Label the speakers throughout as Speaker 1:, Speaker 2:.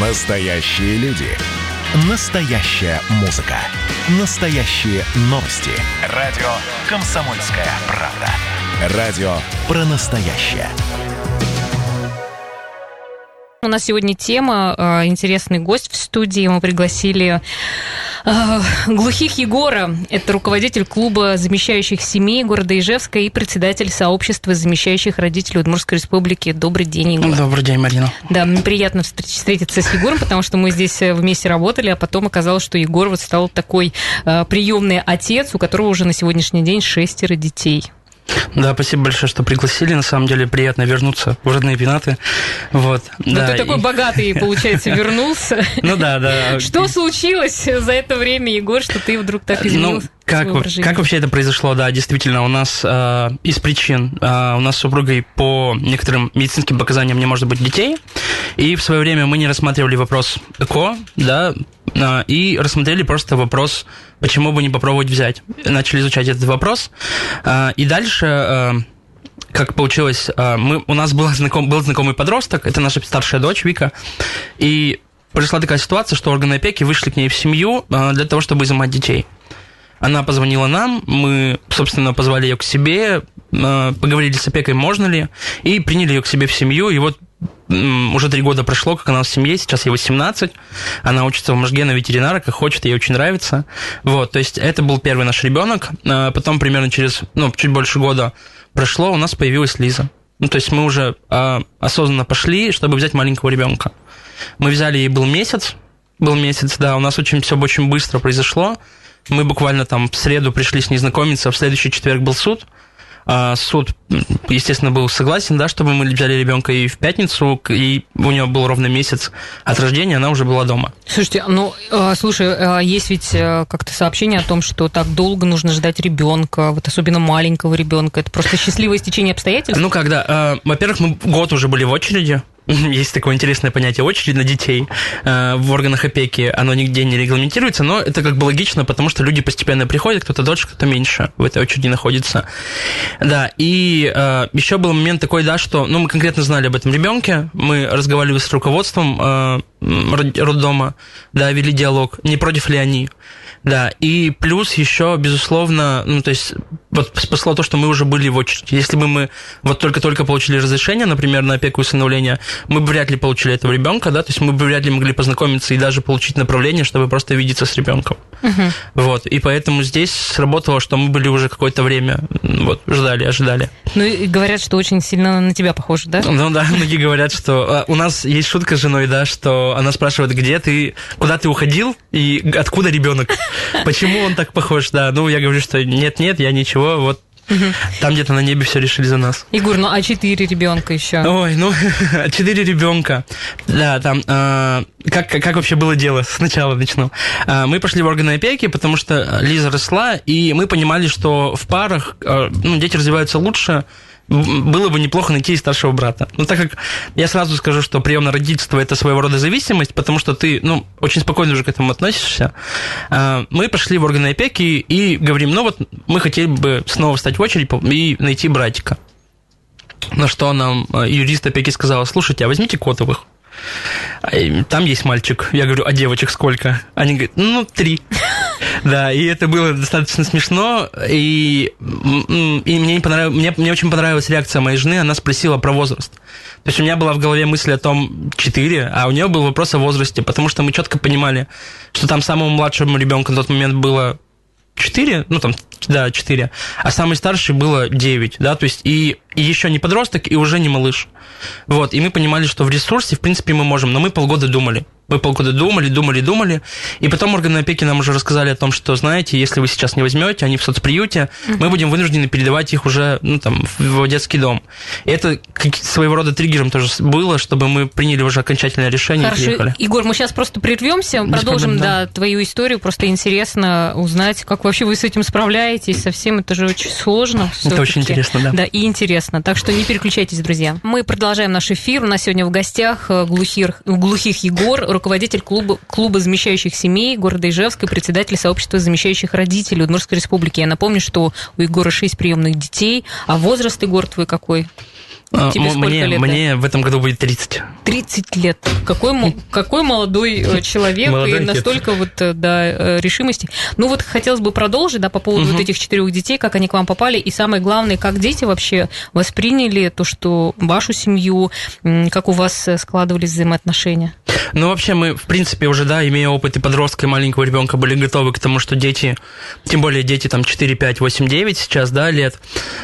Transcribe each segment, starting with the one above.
Speaker 1: Настоящие люди. Настоящая музыка. Настоящие новости. Радио «Комсомольская правда». Радио про настоящее.
Speaker 2: У нас сегодня тема, э, интересный гость в студии. Мы пригласили Глухих Егора. Это руководитель клуба замещающих семей города Ижевска и председатель сообщества замещающих родителей Удмуртской республики. Добрый день, Егор.
Speaker 3: Добрый день, Марина.
Speaker 2: Да, мне приятно встретиться с Егором, потому что мы здесь э, вместе работали, а потом оказалось, что Егор вот стал такой приемный отец, у которого уже на сегодняшний день шестеро детей.
Speaker 3: Да, спасибо большое, что пригласили. На самом деле приятно вернуться в родные пенаты. Вот.
Speaker 2: Ну,
Speaker 3: да,
Speaker 2: ты такой
Speaker 3: и...
Speaker 2: богатый, получается, вернулся.
Speaker 3: Ну да, да.
Speaker 2: Что случилось за это время, Егор, что ты вдруг так?
Speaker 3: Ну, как, как вообще это произошло? Да, действительно, у нас э, из причин э, у нас с супругой по некоторым медицинским показаниям не может быть детей, и в свое время мы не рассматривали вопрос ЭКО, да, и рассмотрели просто вопрос, почему бы не попробовать взять. Начали изучать этот вопрос, э, и дальше... Э, как получилось, мы, у нас был, знаком, был знакомый подросток, это наша старшая дочь Вика, и произошла такая ситуация, что органы опеки вышли к ней в семью для того, чтобы изымать детей. Она позвонила нам, мы, собственно, позвали ее к себе, поговорили с опекой, можно ли, и приняли ее к себе в семью. И вот уже три года прошло, как она в семье, сейчас ей 18, она учится в Можге на ветеринара, как хочет, ей очень нравится. Вот, то есть это был первый наш ребенок. А потом примерно через, ну, чуть больше года прошло, у нас появилась Лиза. Ну, то есть мы уже а, осознанно пошли, чтобы взять маленького ребенка. Мы взяли, ей был месяц, был месяц, да, у нас очень все очень быстро произошло. Мы буквально там в среду пришли с ней знакомиться, в следующий четверг был суд. А суд, естественно, был согласен, да, чтобы мы взяли ребенка и в пятницу, и у нее был ровно месяц от рождения, она уже была дома.
Speaker 2: Слушайте, ну, э, слушай, э, есть ведь э, как-то сообщение о том, что так долго нужно ждать ребенка, вот особенно маленького ребенка. Это просто счастливое стечение обстоятельств?
Speaker 3: Ну, когда, во-первых, мы год уже были в очереди, есть такое интересное понятие очередь на детей э, в органах опеки. Оно нигде не регламентируется, но это как бы логично, потому что люди постепенно приходят, кто-то дольше, кто-то меньше в этой очереди находится. Да, и э, еще был момент такой, да, что, ну, мы конкретно знали об этом ребенке, мы разговаривали с руководством э, роддома, да, вели диалог, не против ли они. Да, и плюс еще, безусловно, ну, то есть, вот спасло то, что мы уже были в очереди. Если бы мы вот только-только получили разрешение, например, на опеку и усыновление, мы бы вряд ли получили этого ребенка, да, то есть мы бы вряд ли могли познакомиться и даже получить направление, чтобы просто видеться с ребенком. Угу. Вот, и поэтому здесь сработало, что мы были уже какое-то время, вот, ждали, ожидали.
Speaker 2: Ну, и говорят, что очень сильно на тебя похоже, да?
Speaker 3: Ну да, многие говорят, что... А, у нас есть шутка с женой, да, что она спрашивает, где ты, куда ты уходил и откуда ребенок. Почему он так похож, да? Ну, я говорю, что нет-нет, я ничего, вот там где-то на небе все решили за нас.
Speaker 2: Егор, ну а четыре ребенка еще?
Speaker 3: Ой, ну четыре ребенка. Да, там э, как, как вообще было дело? Сначала начну. Э, мы пошли в органы опеки, потому что Лиза росла, и мы понимали, что в парах э, ну, дети развиваются лучше, было бы неплохо найти и старшего брата. Ну, так как я сразу скажу, что приемное родительство – это своего рода зависимость, потому что ты, ну, очень спокойно уже к этому относишься. А, мы пошли в органы опеки и говорим, ну, вот мы хотели бы снова встать в очередь и найти братика. На что нам а, юрист опеки сказал, слушайте, а возьмите котовых. А, там есть мальчик. Я говорю, а девочек сколько? Они говорят, ну, три. Да, и это было достаточно смешно, и, и мне, понравилось, мне, мне очень понравилась реакция моей жены, она спросила про возраст. То есть у меня была в голове мысль о том 4, а у нее был вопрос о возрасте, потому что мы четко понимали, что там самому младшему ребенку на тот момент было 4, ну там, да, 4, а самый старший было 9, да, то есть и, и еще не подросток, и уже не малыш. Вот, и мы понимали, что в ресурсе, в принципе, мы можем, но мы полгода думали. Мы полгода думали, думали, думали, и потом органы опеки нам уже рассказали о том, что, знаете, если вы сейчас не возьмете, они в соцприюте, uh-huh. мы будем вынуждены передавать их уже, ну, там, в детский дом. И это своего рода триггером тоже было, чтобы мы приняли уже окончательное решение
Speaker 2: Хорошо. и приехали. Егор, мы сейчас просто прервемся, Без продолжим, проблем, да. да, твою историю, просто интересно узнать, как вообще вы с этим справляетесь, совсем это же очень сложно.
Speaker 3: Это очень интересно, да.
Speaker 2: Да, и интересно, так что не переключайтесь, друзья. Мы продолжаем наш эфир, у нас сегодня в гостях э, глухих, глухих Егор, руководитель клуба, клуба замещающих семей города Ижевска и председатель сообщества замещающих родителей Удмуртской республики. Я напомню, что у Егора шесть приемных детей, а возраст, Егор, твой какой?
Speaker 3: А,
Speaker 2: Тебе
Speaker 3: мне,
Speaker 2: лет?
Speaker 3: мне в этом году будет 30.
Speaker 2: 30 лет. Какой, какой молодой э, человек
Speaker 3: Молодой
Speaker 2: и настолько вот, э, да, э, решимости. Ну вот хотелось бы продолжить, да, по поводу
Speaker 3: Мгм.
Speaker 2: вот этих четырех детей, как они к вам попали, и самое главное, как дети вообще восприняли то, что вашу семью, как у вас э, складывались взаимоотношения.
Speaker 3: Ну, вообще, мы, в принципе, уже, да, имея опыт и подростка, и маленького ребенка, были готовы к тому, что дети, тем более дети там 4, 5, 8, 9 сейчас, да, лет,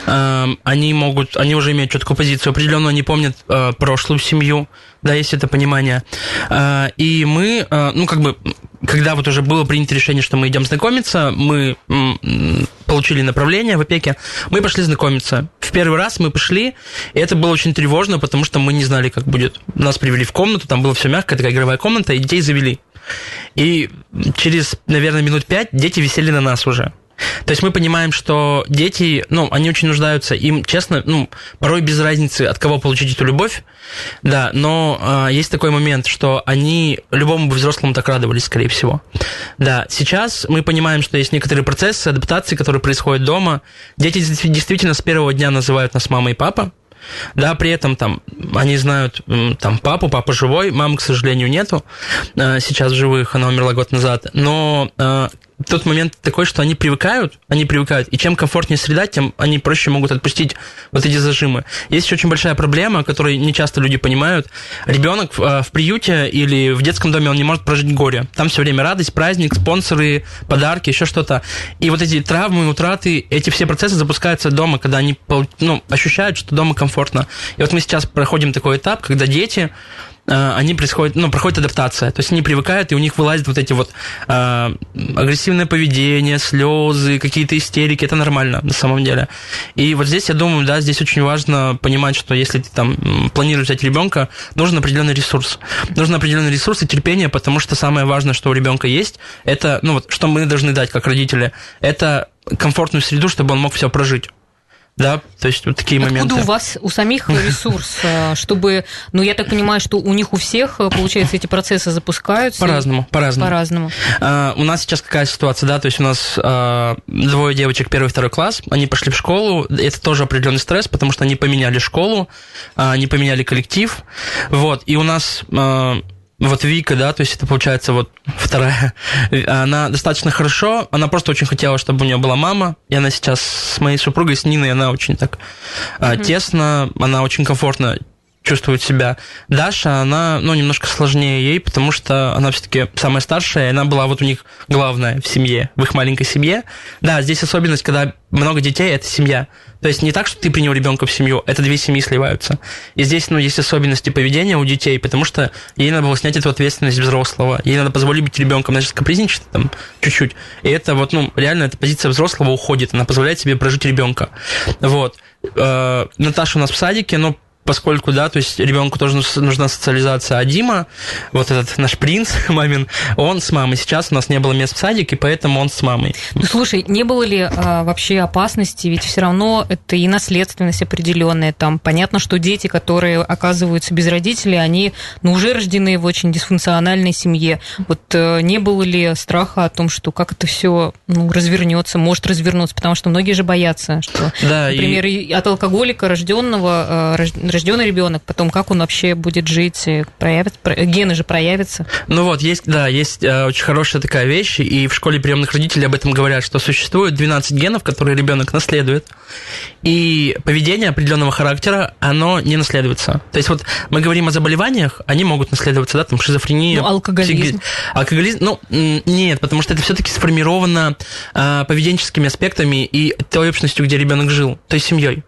Speaker 3: эм, они могут, они уже имеют четкую позицию, определенно они помнят э, прошлую семью, да, есть это понимание. Э, и мы, э, ну, как бы, когда вот уже было принято решение, что мы идем знакомиться, мы м, получили направление в опеке, мы пошли знакомиться. В первый раз мы пошли, и это было очень тревожно, потому что мы не знали, как будет. Нас привели в комнату, там было все мягко, такая игровая комната, и детей завели. И через, наверное, минут пять дети висели на нас уже. То есть мы понимаем, что дети, ну, они очень нуждаются, им, честно, ну, порой без разницы, от кого получить эту любовь, да, но а, есть такой момент, что они любому взрослому так радовались, скорее всего. Да, сейчас мы понимаем, что есть некоторые процессы адаптации, которые происходят дома. Дети действи- действительно с первого дня называют нас мама и папа, да, при этом там они знают там папу, папа живой, мамы, к сожалению, нету э, сейчас живых, она умерла год назад, но э, тот момент такой, что они привыкают, они привыкают, и чем комфортнее среда, тем они проще могут отпустить вот эти зажимы. Есть еще очень большая проблема, которую не часто люди понимают. Ребенок в, э, в приюте или в детском доме, он не может прожить горе. Там все время радость, праздник, спонсоры, подарки, еще что-то. И вот эти травмы, утраты, эти все процессы запускаются дома, когда они ну, ощущают, что дома комфортно. И вот мы сейчас проходим такой этап, когда дети они происходят, ну, проходит адаптация. То есть они привыкают, и у них вылазят вот эти вот э, агрессивное поведение, слезы, какие-то истерики. Это нормально на самом деле. И вот здесь, я думаю, да, здесь очень важно понимать, что если ты там планируешь взять ребенка, нужен определенный ресурс. Нужен определенный ресурс и терпение, потому что самое важное, что у ребенка есть, это, ну вот, что мы должны дать как родители, это комфортную среду, чтобы он мог все прожить. Да, то есть вот такие
Speaker 2: Откуда
Speaker 3: моменты.
Speaker 2: у вас, у самих ресурс, э, чтобы, ну, я так понимаю, что у них у всех, э, получается, эти процессы запускаются?
Speaker 3: По-разному, по-разному.
Speaker 2: По-разному.
Speaker 3: А, у нас сейчас какая ситуация, да, то есть у нас а, двое девочек первый второй класс, они пошли в школу, это тоже определенный стресс, потому что они поменяли школу, а, они поменяли коллектив, вот, и у нас а, вот Вика, да, то есть это получается вот вторая, она достаточно хорошо, она просто очень хотела, чтобы у нее была мама, и она сейчас с моей супругой, с Ниной, она очень так а, тесно, она очень комфортно чувствует себя. Даша, она, ну, немножко сложнее ей, потому что она все-таки самая старшая, и она была вот у них главная в семье, в их маленькой семье. Да, здесь особенность, когда много детей, это семья. То есть не так, что ты принял ребенка в семью, это две семьи сливаются. И здесь, ну, есть особенности поведения у детей, потому что ей надо было снять эту ответственность взрослого. Ей надо позволить быть ребенком, значит, капризничать там чуть-чуть. И это вот, ну, реально, эта позиция взрослого уходит, она позволяет себе прожить ребенка. Вот. Э, Наташа у нас в садике, но поскольку, да, то есть ребенку тоже нужна социализация, а Дима, вот этот наш принц мамин, он с мамой. Сейчас у нас не было мест в садике, поэтому он с мамой.
Speaker 2: Ну, слушай, не было ли а, вообще опасности? Ведь все равно это и наследственность определенная. Там понятно, что дети, которые оказываются без родителей, они ну, уже рождены в очень дисфункциональной семье. Вот э, не было ли страха о том, что как это все ну, развернется, может развернуться? Потому что многие же боятся, что,
Speaker 3: Да,
Speaker 2: например, и от алкоголика рожденного, рожденный ребенок, потом как он вообще будет жить, э, проявится, про- гены же проявятся.
Speaker 3: Ну вот, есть, да, есть э, очень хорошая такая вещь, и в школе приемных родителей об этом говорят, что существует 12 генов, которые ребенок наследует, и поведение определенного характера, оно не наследуется. То есть вот мы говорим о заболеваниях, они могут наследоваться, да, там шизофрения.
Speaker 2: Ну, алкоголизм.
Speaker 3: психи- Алкоголизм, ну, нет, потому что это все-таки сформировано э, поведенческими аспектами и той общностью, где ребенок жил, той семьей.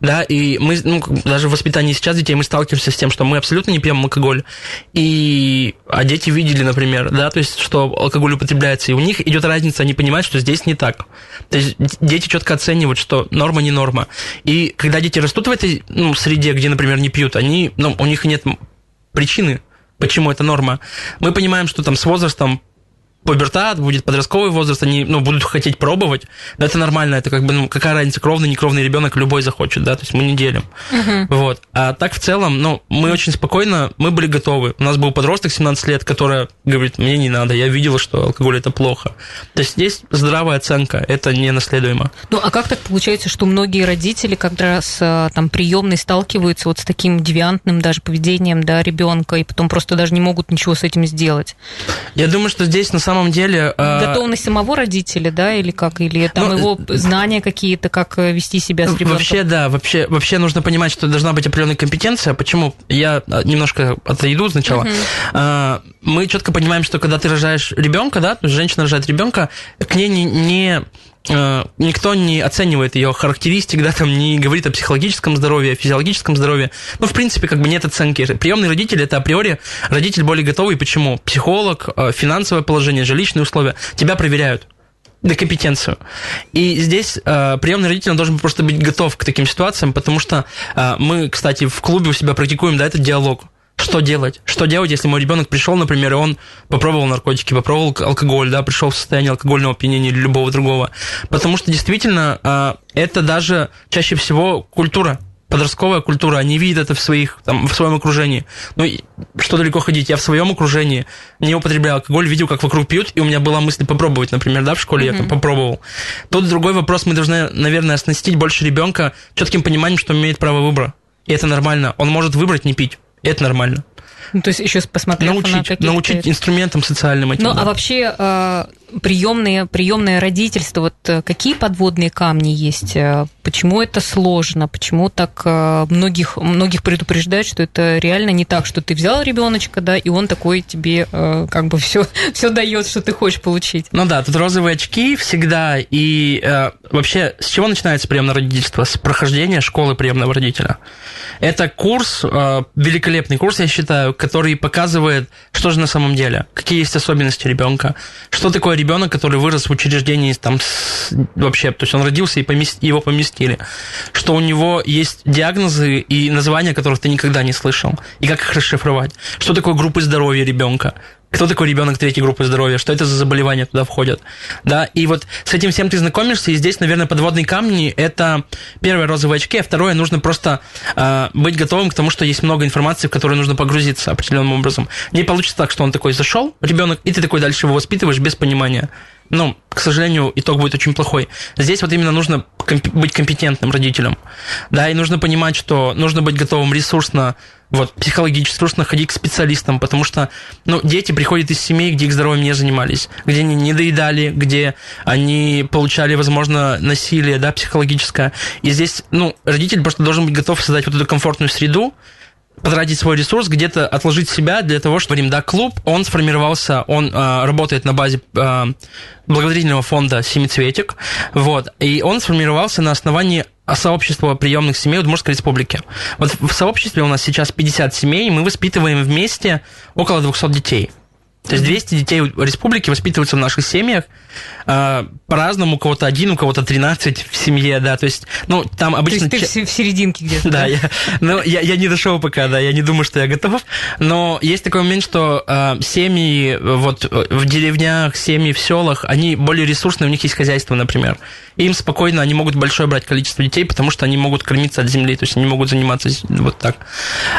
Speaker 3: Да, и мы, ну, даже в воспитании сейчас детей мы сталкиваемся с тем, что мы абсолютно не пьем алкоголь. И, а дети видели, например, да, то есть, что алкоголь употребляется, и у них идет разница, они понимают, что здесь не так. То есть, дети четко оценивают, что норма не норма. И когда дети растут в этой ну, среде, где, например, не пьют, они, ну, у них нет причины, почему это норма. Мы понимаем, что там с возрастом пубертат, будет подростковый возраст, они, ну, будут хотеть пробовать. Да, это нормально, это как бы, ну, какая разница, кровный, некровный ребенок, любой захочет, да, то есть мы не делим. Угу. Вот. А так в целом, ну, мы очень спокойно, мы были готовы. У нас был подросток 17 лет, который говорит, мне не надо, я видела, что алкоголь это плохо. То есть здесь здравая оценка, это не наследуемо.
Speaker 2: Ну, а как так получается, что многие родители как раз э, там приемные сталкиваются вот с таким девиантным даже поведением, да, ребенка, и потом просто даже не могут ничего с этим сделать?
Speaker 3: Я думаю, что здесь на самом деле...
Speaker 2: Э, Готовность самого родителя, да, или как? Или там ну, его э, знания какие-то, как вести себя с ребенком?
Speaker 3: Вообще, да, вообще, вообще нужно понимать, что должна быть определенная компетенция. Почему? Я немножко отойду сначала. Uh-huh. Мы четко понимаем, что когда ты рожаешь ребенка, да, женщина рожает ребенка, к ней не, не никто не оценивает ее характеристик, да, там не говорит о психологическом здоровье, о физиологическом здоровье. Ну, в принципе, как бы нет оценки. Приемный родитель это априори родитель более готовый. Почему? Психолог, финансовое положение, жилищные условия. Тебя проверяют на компетенцию. И здесь э, приемный родитель должен просто быть готов к таким ситуациям, потому что э, мы, кстати, в клубе у себя практикуем да, этот диалог. Что делать? Что делать, если мой ребенок пришел, например, и он попробовал наркотики, попробовал алкоголь, да, пришел в состояние алкогольного опьянения или любого другого? Потому что действительно э, это даже чаще всего культура подростковая культура, они видят это в, своих, там, в своем окружении. Ну, что далеко ходить, я в своем окружении не употреблял алкоголь, видел, как вокруг пьют, и у меня была мысль попробовать, например, да, в школе mm-hmm. я там попробовал. Тут другой вопрос, мы должны, наверное, оснастить больше ребенка четким пониманием, что он имеет право выбора. И это нормально. Он может выбрать не пить. Это нормально.
Speaker 2: Ну, то есть еще посмотреть
Speaker 3: научить, на научить инструментам социальным этим.
Speaker 2: Ну, да. а вообще приемные, приемное родительство, вот э, какие подводные камни есть? Э, почему это сложно? Почему так многих, многих предупреждают, что это реально не так, что ты взял ребеночка, да, и он такой тебе как бы все, все дает, что ты хочешь получить?
Speaker 3: Ну да, тут розовые очки всегда. И э, вообще, с чего начинается приемное родительство? С прохождения школы приемного родителя. Это курс, э, великолепный курс, я считаю, который показывает, что же на самом деле, какие есть особенности ребенка, что такое ребенок, который вырос в учреждении там с, вообще, то есть он родился и помест, его поместили, что у него есть диагнозы и названия, которых ты никогда не слышал, и как их расшифровать, что такое группы здоровья ребенка, кто такой ребенок третьей группы здоровья, что это за заболевания туда входят, да, и вот с этим всем ты знакомишься, и здесь, наверное, подводные камни – это первое розовые очки, а второе нужно просто э, быть готовым к тому, что есть много информации, в которую нужно погрузиться определенным образом. Не получится так, что он такой зашел, ребенок, и ты такой дальше его воспитываешь без понимания ну, к сожалению, итог будет очень плохой. Здесь вот именно нужно комп- быть компетентным родителем, да, и нужно понимать, что нужно быть готовым ресурсно, вот, психологически, ресурсно ходить к специалистам, потому что, ну, дети приходят из семей, где их здоровьем не занимались, где они не доедали, где они получали, возможно, насилие, да, психологическое, и здесь, ну, родитель просто должен быть готов создать вот эту комфортную среду, потратить свой ресурс, где-то отложить себя для того, чтобы, да, клуб, он сформировался, он э, работает на базе э, благотворительного фонда «Семицветик», вот, и он сформировался на основании сообщества приемных семей Удмуртской республики. Вот в сообществе у нас сейчас 50 семей, и мы воспитываем вместе около 200 детей. То есть 200 детей республики воспитываются в наших семьях, по-разному, у кого-то один, у кого-то 13 в семье, да, то есть, ну, там обычно...
Speaker 2: То есть ты в серединке где-то,
Speaker 3: да? я, ну, я, я не дошел пока, да, я не думаю, что я готов, но есть такой момент, что э, семьи вот в деревнях, семьи в селах, они более ресурсные, у них есть хозяйство, например, им спокойно, они могут большое брать количество детей, потому что они могут кормиться от земли, то есть они могут заниматься вот так.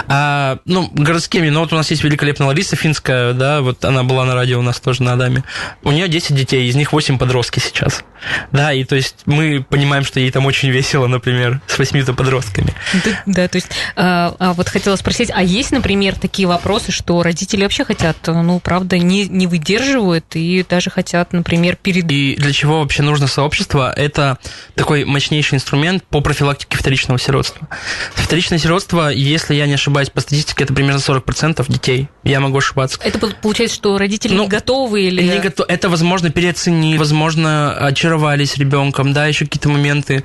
Speaker 3: А, ну, городскими, ну, вот у нас есть великолепная Лариса Финская, да, вот она была на радио у нас тоже на Адаме, у нее 10 детей, из них 8 подростки сейчас. Да, и то есть мы понимаем, что ей там очень весело, например, с 8 подростками.
Speaker 2: Да, да то есть а, а вот хотела спросить, а есть, например, такие вопросы, что родители вообще хотят, ну, правда, не, не выдерживают и даже хотят, например, перед...
Speaker 3: И для чего вообще нужно сообщество? Это такой мощнейший инструмент по профилактике вторичного сиротства. Вторичное сиротство, если я не ошибаюсь, по статистике, это примерно 40% детей. Я могу ошибаться.
Speaker 2: Это получается, что родители ну, не готовы или...
Speaker 3: Не готов... Это, возможно, переоценили, возможно, очаровались ребенком, да, еще какие-то моменты.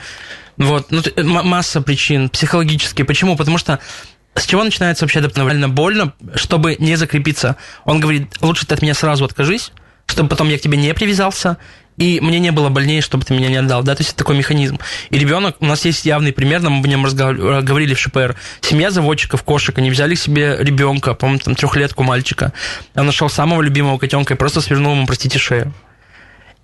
Speaker 3: Вот, ну, масса причин психологические. Почему? Потому что с чего начинается вообще довольно больно, чтобы не закрепиться? Он говорит, лучше ты от меня сразу откажись, чтобы потом я к тебе не привязался, и мне не было больнее, чтобы ты меня не отдал, да, то есть это такой механизм. И ребенок, у нас есть явный пример, нам об нем говорили в ШПР. Семья заводчиков кошек, они взяли себе ребенка, по-моему, там трехлетку мальчика. Он нашел самого любимого котенка и просто свернул ему, простите, шею.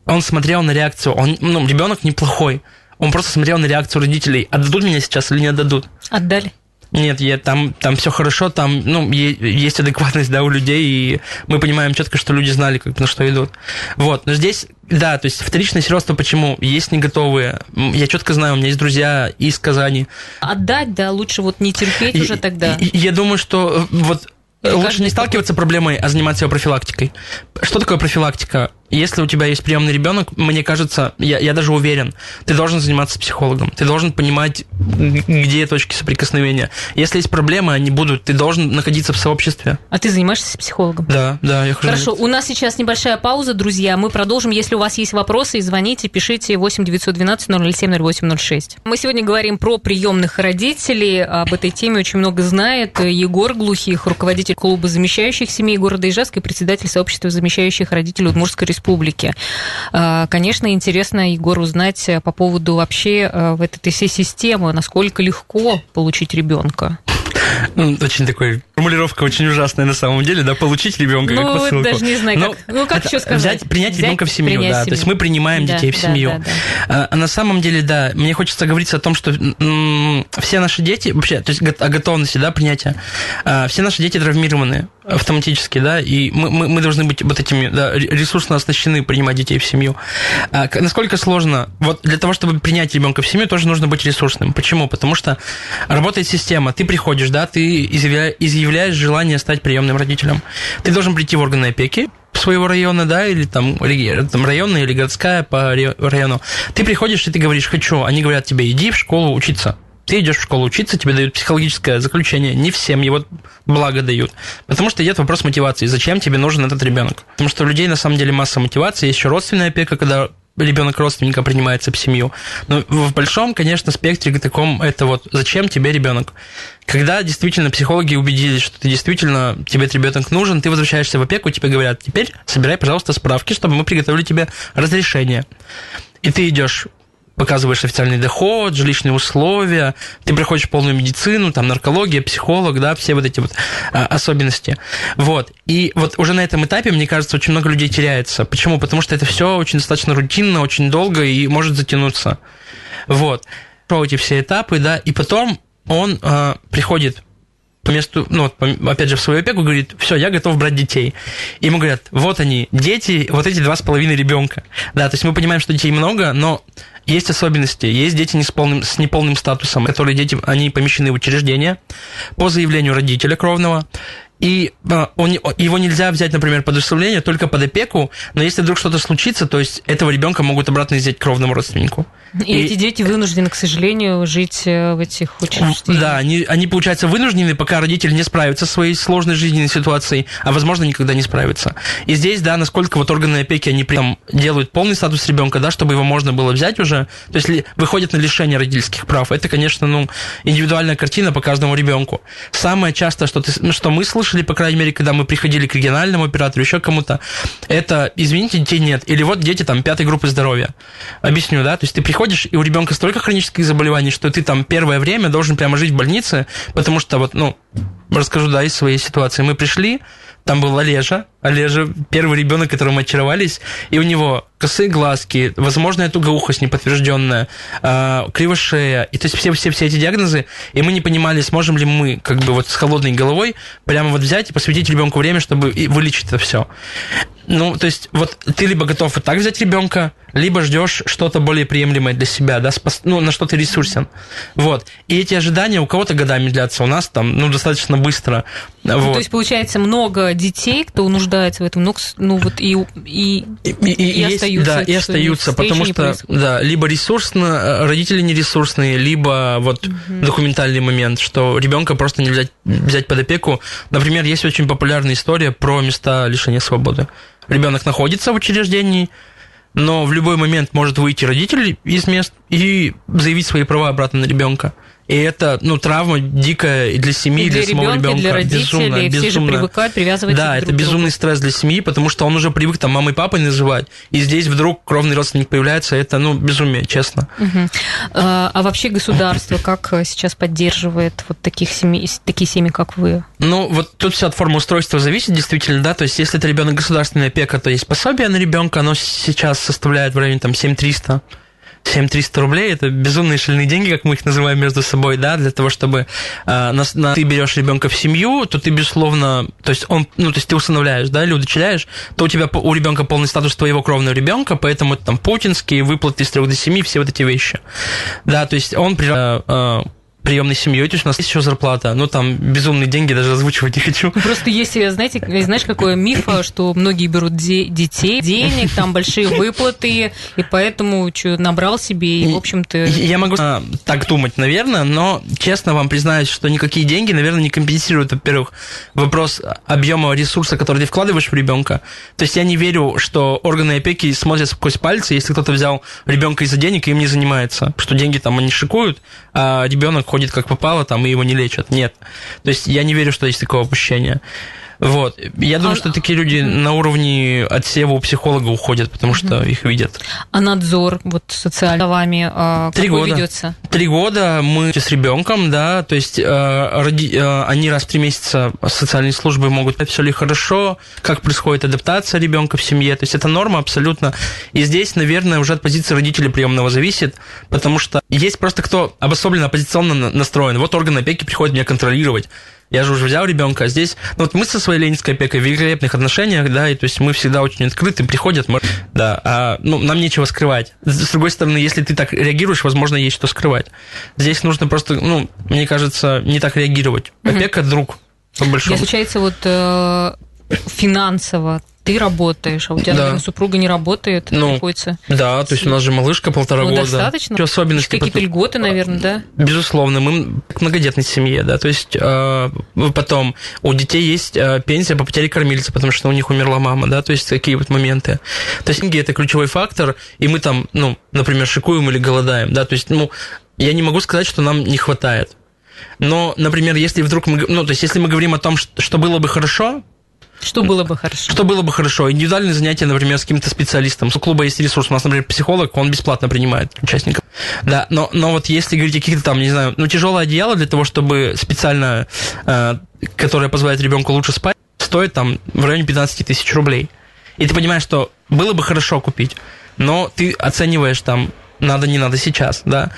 Speaker 3: Он смотрел на реакцию, он, ну, ребенок неплохой. Он просто смотрел на реакцию родителей, отдадут меня сейчас или не отдадут.
Speaker 2: Отдали.
Speaker 3: Нет, я, там, там все хорошо, там ну, есть адекватность да, у людей, и мы понимаем четко, что люди знали, как, на что идут. Вот, но здесь, да, то есть вторичное сиротство почему? Есть не готовые. Я четко знаю, у меня есть друзья из Казани.
Speaker 2: Отдать, да, лучше вот не терпеть и, уже тогда.
Speaker 3: Я думаю, что вот Лучше не сталкиваться с проблемой, а заниматься ее профилактикой. Что такое профилактика? Если у тебя есть приемный ребенок, мне кажется, я, я даже уверен, ты должен заниматься психологом, ты должен понимать, где точки соприкосновения. Если есть проблемы, они будут, ты должен находиться в сообществе.
Speaker 2: А ты занимаешься с психологом?
Speaker 3: Да, да, я хожу.
Speaker 2: Хорошо, у нас сейчас небольшая пауза, друзья. Мы продолжим. Если у вас есть вопросы, звоните, пишите 8 912 007 0806. Мы сегодня говорим про приемных родителей. Об этой теме очень много знает Егор Глухих, руководитель клуба замещающих семей города Ижевска и председатель сообщества замещающих родителей Удмуртской республики республики. А, конечно, интересно, Егор, узнать по поводу вообще э, в этой всей системы, насколько легко получить ребенка.
Speaker 3: Ну, очень такой формулировка очень ужасная на самом деле, да, получить ребенка
Speaker 2: ну,
Speaker 3: как посылку.
Speaker 2: даже не знаю, как, ну, как еще сказать?
Speaker 3: Взять, принять взять, ребенка в семью, да, семью. то есть мы принимаем да, детей в семью. Да, да, да. А, на самом деле, да, мне хочется говорить о том, что м- все наши дети, вообще, то есть о готовности, да, принятия, а, все наши дети травмированы автоматически, да, и мы, мы, мы должны быть вот этими, да, ресурсно оснащены принимать детей в семью. А, насколько сложно, вот для того, чтобы принять ребенка в семью, тоже нужно быть ресурсным. Почему? Потому что работает система, ты приходишь, да, ты изъявляешь желание стать приемным родителем. Ты должен прийти в органы опеки, своего района, да, или там, там районная или городская по району. Ты приходишь и ты говоришь «хочу», они говорят тебе «иди в школу учиться». Ты идешь в школу учиться, тебе дают психологическое заключение. Не всем его благо дают. Потому что идет вопрос мотивации. Зачем тебе нужен этот ребенок? Потому что у людей на самом деле масса мотивации. Есть еще родственная опека, когда ребенок родственника принимается в семью. Но в большом, конечно, спектре таком это вот зачем тебе ребенок? Когда действительно психологи убедились, что ты действительно тебе ребенок нужен, ты возвращаешься в опеку, тебе говорят, теперь собирай, пожалуйста, справки, чтобы мы приготовили тебе разрешение. И ты идешь показываешь официальный доход, жилищные условия, ты проходишь полную медицину, там наркология, психолог, да, все вот эти вот а, особенности. Вот. И вот уже на этом этапе, мне кажется, очень много людей теряется. Почему? Потому что это все очень достаточно рутинно, очень долго и может затянуться. Вот. Про эти все этапы, да, и потом он а, приходит по месту, ну, опять же, в свою опеку, говорит, все, я готов брать детей. И ему говорят, вот они, дети, вот эти два с половиной ребенка. Да, то есть мы понимаем, что детей много, но есть особенности. Есть дети не с, полным, с неполным статусом, которые дети, они помещены в учреждения по заявлению родителя кровного. И а, он, его нельзя взять, например, под усыновление, только под опеку, но если вдруг что-то случится, то есть этого ребенка могут обратно взять кровному родственнику.
Speaker 2: И, и эти дети вынуждены, к сожалению, жить э, в этих учреждениях.
Speaker 3: Да, они, они, получается, вынуждены, пока родители не справятся со своей сложной жизненной ситуацией, а, возможно, никогда не справятся. И здесь, да, насколько вот органы опеки, они прям делают полный статус ребенка, да, чтобы его можно было взять уже, то есть выходят на лишение родительских прав. Это, конечно, ну, индивидуальная картина по каждому ребенку. Самое часто, что, ты, ну, что мы слышали, по крайней мере, когда мы приходили к региональному оператору, еще кому-то, это, извините, детей нет. Или вот дети там пятой группы здоровья. Объясню, да, то есть ты приходишь и у ребенка столько хронических заболеваний, что ты там первое время должен прямо жить в больнице, потому что вот, ну, расскажу, да, из своей ситуации. Мы пришли, там был Олежа. Олежа первый ребенок, которым очаровались, и у него косые глазки, возможная тугоухость неподтвержденная, э, кривошея, и то есть все, все, все эти диагнозы, и мы не понимали, сможем ли мы как бы вот с холодной головой прямо вот взять и посвятить ребенку время, чтобы вылечить это все. Ну, то есть, вот ты либо готов вот так взять ребенка, либо ждешь что-то более приемлемое для себя, да, спас, ну, на что ты ресурсен. Вот. И эти ожидания у кого-то годами длятся, у нас там, ну, достаточно быстро.
Speaker 2: Ну, вот. То есть, получается, много детей, кто нуждается в этом, ну, ну вот и, и, и, и, и остаются.
Speaker 3: Да, и остаются, потому что, да, либо ресурсно, родители нересурсные, либо вот угу. документальный момент, что ребенка просто не взять, взять под опеку. Например, есть очень популярная история про места лишения свободы ребенок находится в учреждении, но в любой момент может выйти родитель из мест и заявить свои права обратно на ребенка. И это, ну, травма дикая и для семьи,
Speaker 2: и для,
Speaker 3: для самого ребенка.
Speaker 2: для родителей,
Speaker 3: безумно,
Speaker 2: все
Speaker 3: безумно.
Speaker 2: же привыкают привязывать
Speaker 3: Да, это
Speaker 2: друг
Speaker 3: безумный стресс для семьи, потому что он уже привык там мамой и папой называть, и здесь вдруг кровный родственник появляется, это, ну, безумие, честно.
Speaker 2: Мгм. А, а вообще государство как сейчас поддерживает вот таких семей, такие семьи, как вы?
Speaker 3: Ну, вот тут все от формы устройства зависит, действительно, да, то есть если это ребенок государственная опека, то есть пособие на ребенка, оно сейчас составляет в районе там 7300 7300 рублей это безумные шальные деньги, как мы их называем между собой, да, для того, чтобы э, на, на- ты берешь ребенка в семью, то ты безусловно, то есть он, ну, то есть ты усыновляешь, да, или удочеряешь, то у тебя у ребенка полный статус твоего кровного ребенка, поэтому это там путинские выплаты с 3 до 7, все вот эти вещи. Да, то есть он при э, э, приемной семьей, то есть у нас есть еще зарплата, но там безумные деньги, даже озвучивать не хочу.
Speaker 2: Просто есть, знаете, знаешь, какое миф, э, что многие берут де- детей, денег, там большие выплаты, и поэтому чё, набрал себе, и, в общем-то...
Speaker 3: Я могу а, так думать, наверное, но честно вам признаюсь, что никакие деньги, наверное, не компенсируют, во-первых, вопрос объема ресурса, который ты вкладываешь в ребенка. То есть я не верю, что органы опеки смотрят сквозь пальцы, если кто-то взял ребенка из-за денег и им не занимается. Что деньги там они шикуют, а ребенок ходит как попало, там и его не лечат. Нет. То есть я не верю, что есть такое опущение. Вот. Я думаю,
Speaker 2: А-
Speaker 3: что такие люди на уровне отсева у психолога уходят, потому что их видят.
Speaker 2: А надзор вот социальными а,
Speaker 3: Три года.
Speaker 2: ведется?
Speaker 3: Три года мы с ребенком, да, то есть э, роди- э, они раз в три месяца социальные службы могут все ли хорошо, как происходит адаптация ребенка в семье, то есть это норма абсолютно. И здесь, наверное, уже от позиции родителей приемного зависит, потому что есть просто кто обособленно оппозиционно на- настроен. Вот орган опеки приходит меня контролировать. Я же уже взял ребенка, а здесь... Ну вот мы со своей ленинской опекой в великолепных отношениях, да, и то есть мы всегда очень открыты, приходят, мы- да, а ну, нам нечего скрывать. С другой стороны, если ты так реагируешь, возможно, есть что скрывать. Здесь нужно просто, ну, мне кажется, не так реагировать. Опека друг, по
Speaker 2: И
Speaker 3: большому.
Speaker 2: получается, вот э, финансово ты работаешь, а у тебя,
Speaker 3: Да.
Speaker 2: наверное, супруга не работает,
Speaker 3: Ну,
Speaker 2: приходится...
Speaker 3: Да, то есть у нас же малышка полтора
Speaker 2: Ну,
Speaker 3: года.
Speaker 2: достаточно.
Speaker 3: Еще особенности.
Speaker 2: Какие-то льготы, наверное, да?
Speaker 3: Безусловно, мы к многодетной семье, да, то есть э, потом у детей есть э, пенсия по потере кормильца, потому что у них умерла мама, да, то есть такие вот моменты. То есть деньги это ключевой фактор, и мы там, ну, например, шикуем или голодаем, да, то есть, ну, я не могу сказать, что нам не хватает. Но, например, если вдруг мы, ну, то есть, если мы говорим о том, что было бы хорошо,
Speaker 2: Что было бы хорошо?
Speaker 3: что было бы хорошо? Индивидуальные занятия, например, с каким-то специалистом. У клуба есть ресурс. У нас, например, психолог, он бесплатно принимает участников. Да, но, но вот если говорить о каких-то там, не знаю, ну, тяжелое одеяло для того, чтобы специально, э, которое позволяет ребенку лучше спать, стоит там в районе 15 тысяч рублей. И ты понимаешь, что было бы хорошо купить, но ты оцениваешь там, надо, не надо сейчас, да.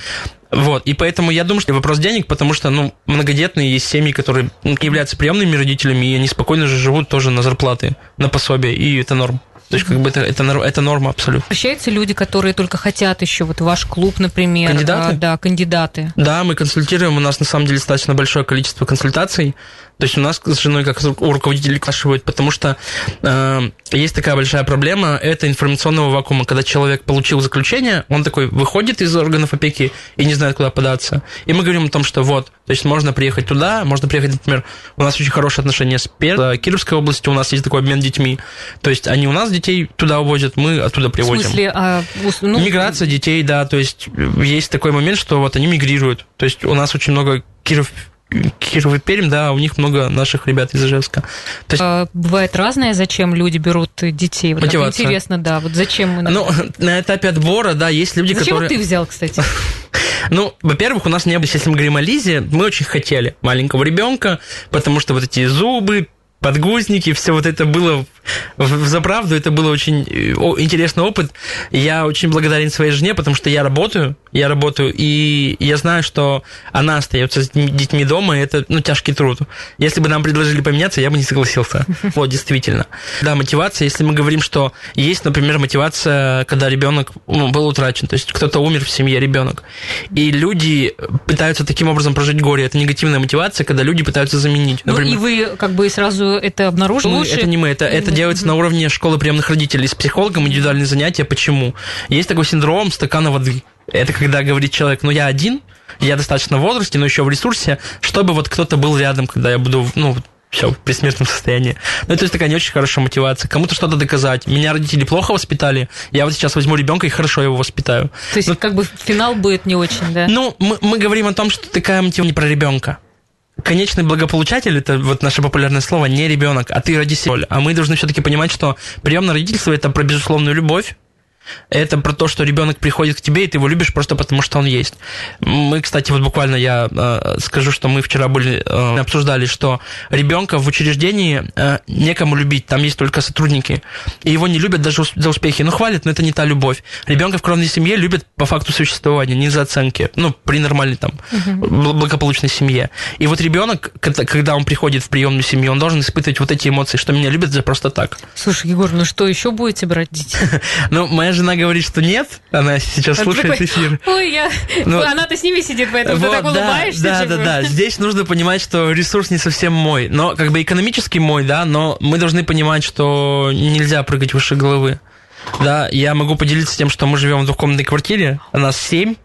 Speaker 3: Вот, и поэтому я думаю, что вопрос денег, потому что, ну, многодетные есть семьи, которые ну, являются приемными родителями, и они спокойно же живут тоже на зарплаты, на пособие, и это норм. То есть, как бы это, это, это норма абсолютно.
Speaker 2: Обращаются люди, которые только хотят еще, вот ваш клуб, например.
Speaker 3: Кандидаты?
Speaker 2: а, да, кандидаты.
Speaker 3: Да, мы консультируем, у нас на самом деле достаточно большое количество консультаций. То есть у нас с женой как у руководителей спрашивают, потому что э, есть такая большая проблема, это информационного вакуума, когда человек получил заключение, он такой выходит из органов опеки и не знает, куда податься. И мы говорим о том, что вот, то есть можно приехать туда, можно приехать, например, у нас очень хорошие отношения с Пер- э, Кировской областью, у нас есть такой обмен детьми. То есть они у нас детей туда увозят, мы оттуда
Speaker 2: В
Speaker 3: привозим.
Speaker 2: смысле, а, ну,
Speaker 3: Миграция детей, да, то есть есть такой момент, что вот они мигрируют. То есть у нас очень много Киров, Киров и Пермь, да, у них много наших ребят из Ижевска. То есть,
Speaker 2: а, бывает разное, зачем люди берут детей. Вот
Speaker 3: Мотивация.
Speaker 2: интересно, да, вот зачем мы...
Speaker 3: ну, на этапе отбора, да, есть люди,
Speaker 2: Зачем
Speaker 3: которые...
Speaker 2: вот ты взял, кстати?
Speaker 3: Ну, во-первых, у нас не было, если мы говорим о Лизе, мы очень хотели маленького ребенка, потому что вот эти зубы, подгузники, все вот это было в заправду, это был очень э, интересный опыт. Я очень благодарен своей жене, потому что я работаю, я работаю, и я знаю, что она остается с детьми- дома, и это, ну, тяжкий труд. Если бы нам предложили поменяться, я бы не согласился. Вот, действительно. Да, мотивация, если мы говорим, что есть, например, мотивация, когда ребенок был утрачен, то есть кто-то умер в семье, ребенок. И люди пытаются таким образом прожить горе. Это негативная мотивация, когда люди пытаются заменить.
Speaker 2: Ну,
Speaker 3: Например,
Speaker 2: и вы как бы сразу это обнаружили? лучше?
Speaker 3: это не мы, это, это делается на уровне школы приемных родителей с психологом, индивидуальные занятия. Почему? Есть такой синдром стакана воды. Это когда говорит человек, ну я один, я достаточно в возрасте, но еще в ресурсе, чтобы вот кто-то был рядом, когда я буду, ну, все, в предсмертном состоянии. Ну, это такая не очень хорошая мотивация. Кому-то что-то доказать. Меня родители плохо воспитали, я вот сейчас возьму ребенка и хорошо его воспитаю.
Speaker 2: То есть,
Speaker 3: ну,
Speaker 2: как бы финал будет не очень, да?
Speaker 3: Ну, мы, мы говорим о том, что такая мотивация не про ребенка. Конечный благополучатель это вот наше популярное слово не ребенок, а ты родитель. А мы должны все-таки понимать, что приемное родительство это про безусловную любовь, это про то, что ребенок приходит к тебе, и ты его любишь просто потому, что он есть. Мы, кстати, вот буквально я э, скажу, что мы вчера были э, обсуждали, что ребенка в учреждении э, некому любить, там есть только сотрудники, и его не любят даже за успехи. Ну, хвалят, но это не та любовь. Ребенка в кровной семье любят по факту существования, не за оценки, ну, при нормальной там угу. благополучной семье. И вот ребенок, когда он приходит в приемную семью, он должен испытывать вот эти эмоции, что меня любят за просто так.
Speaker 2: Слушай, Егор, ну что еще будете брать детей?
Speaker 3: Ну, моя жена говорит, что нет, она сейчас а слушает такой, эфир.
Speaker 2: Ой, я... Ну, она-то с ними сидит, поэтому вот, ты так улыбаешься.
Speaker 3: Да, да, да, да. Здесь нужно понимать, что ресурс не совсем мой, но как бы экономически мой, да, но мы должны понимать, что нельзя прыгать выше головы. Да, я могу поделиться тем, что мы живем в двухкомнатной квартире, у нас семь,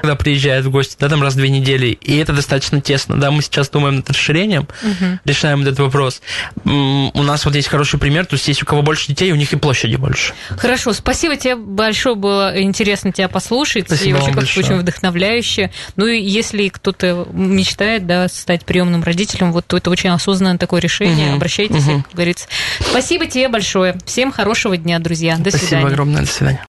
Speaker 3: когда приезжают в гости, да, там раз в две недели, и это достаточно тесно, да, мы сейчас думаем над расширением, угу. решаем этот вопрос. У нас вот есть хороший пример, то есть есть у кого больше детей, у них и площади больше.
Speaker 2: Хорошо, спасибо тебе большое, было интересно тебя послушать, спасибо и вообще как очень вдохновляюще. Ну и если кто-то мечтает, да, стать приемным родителем, вот то это очень осознанное такое решение, угу. обращайтесь, угу. как говорится. Спасибо тебе большое, всем хорошего дня, друзья, до
Speaker 3: спасибо
Speaker 2: свидания.
Speaker 3: Спасибо огромное, до свидания.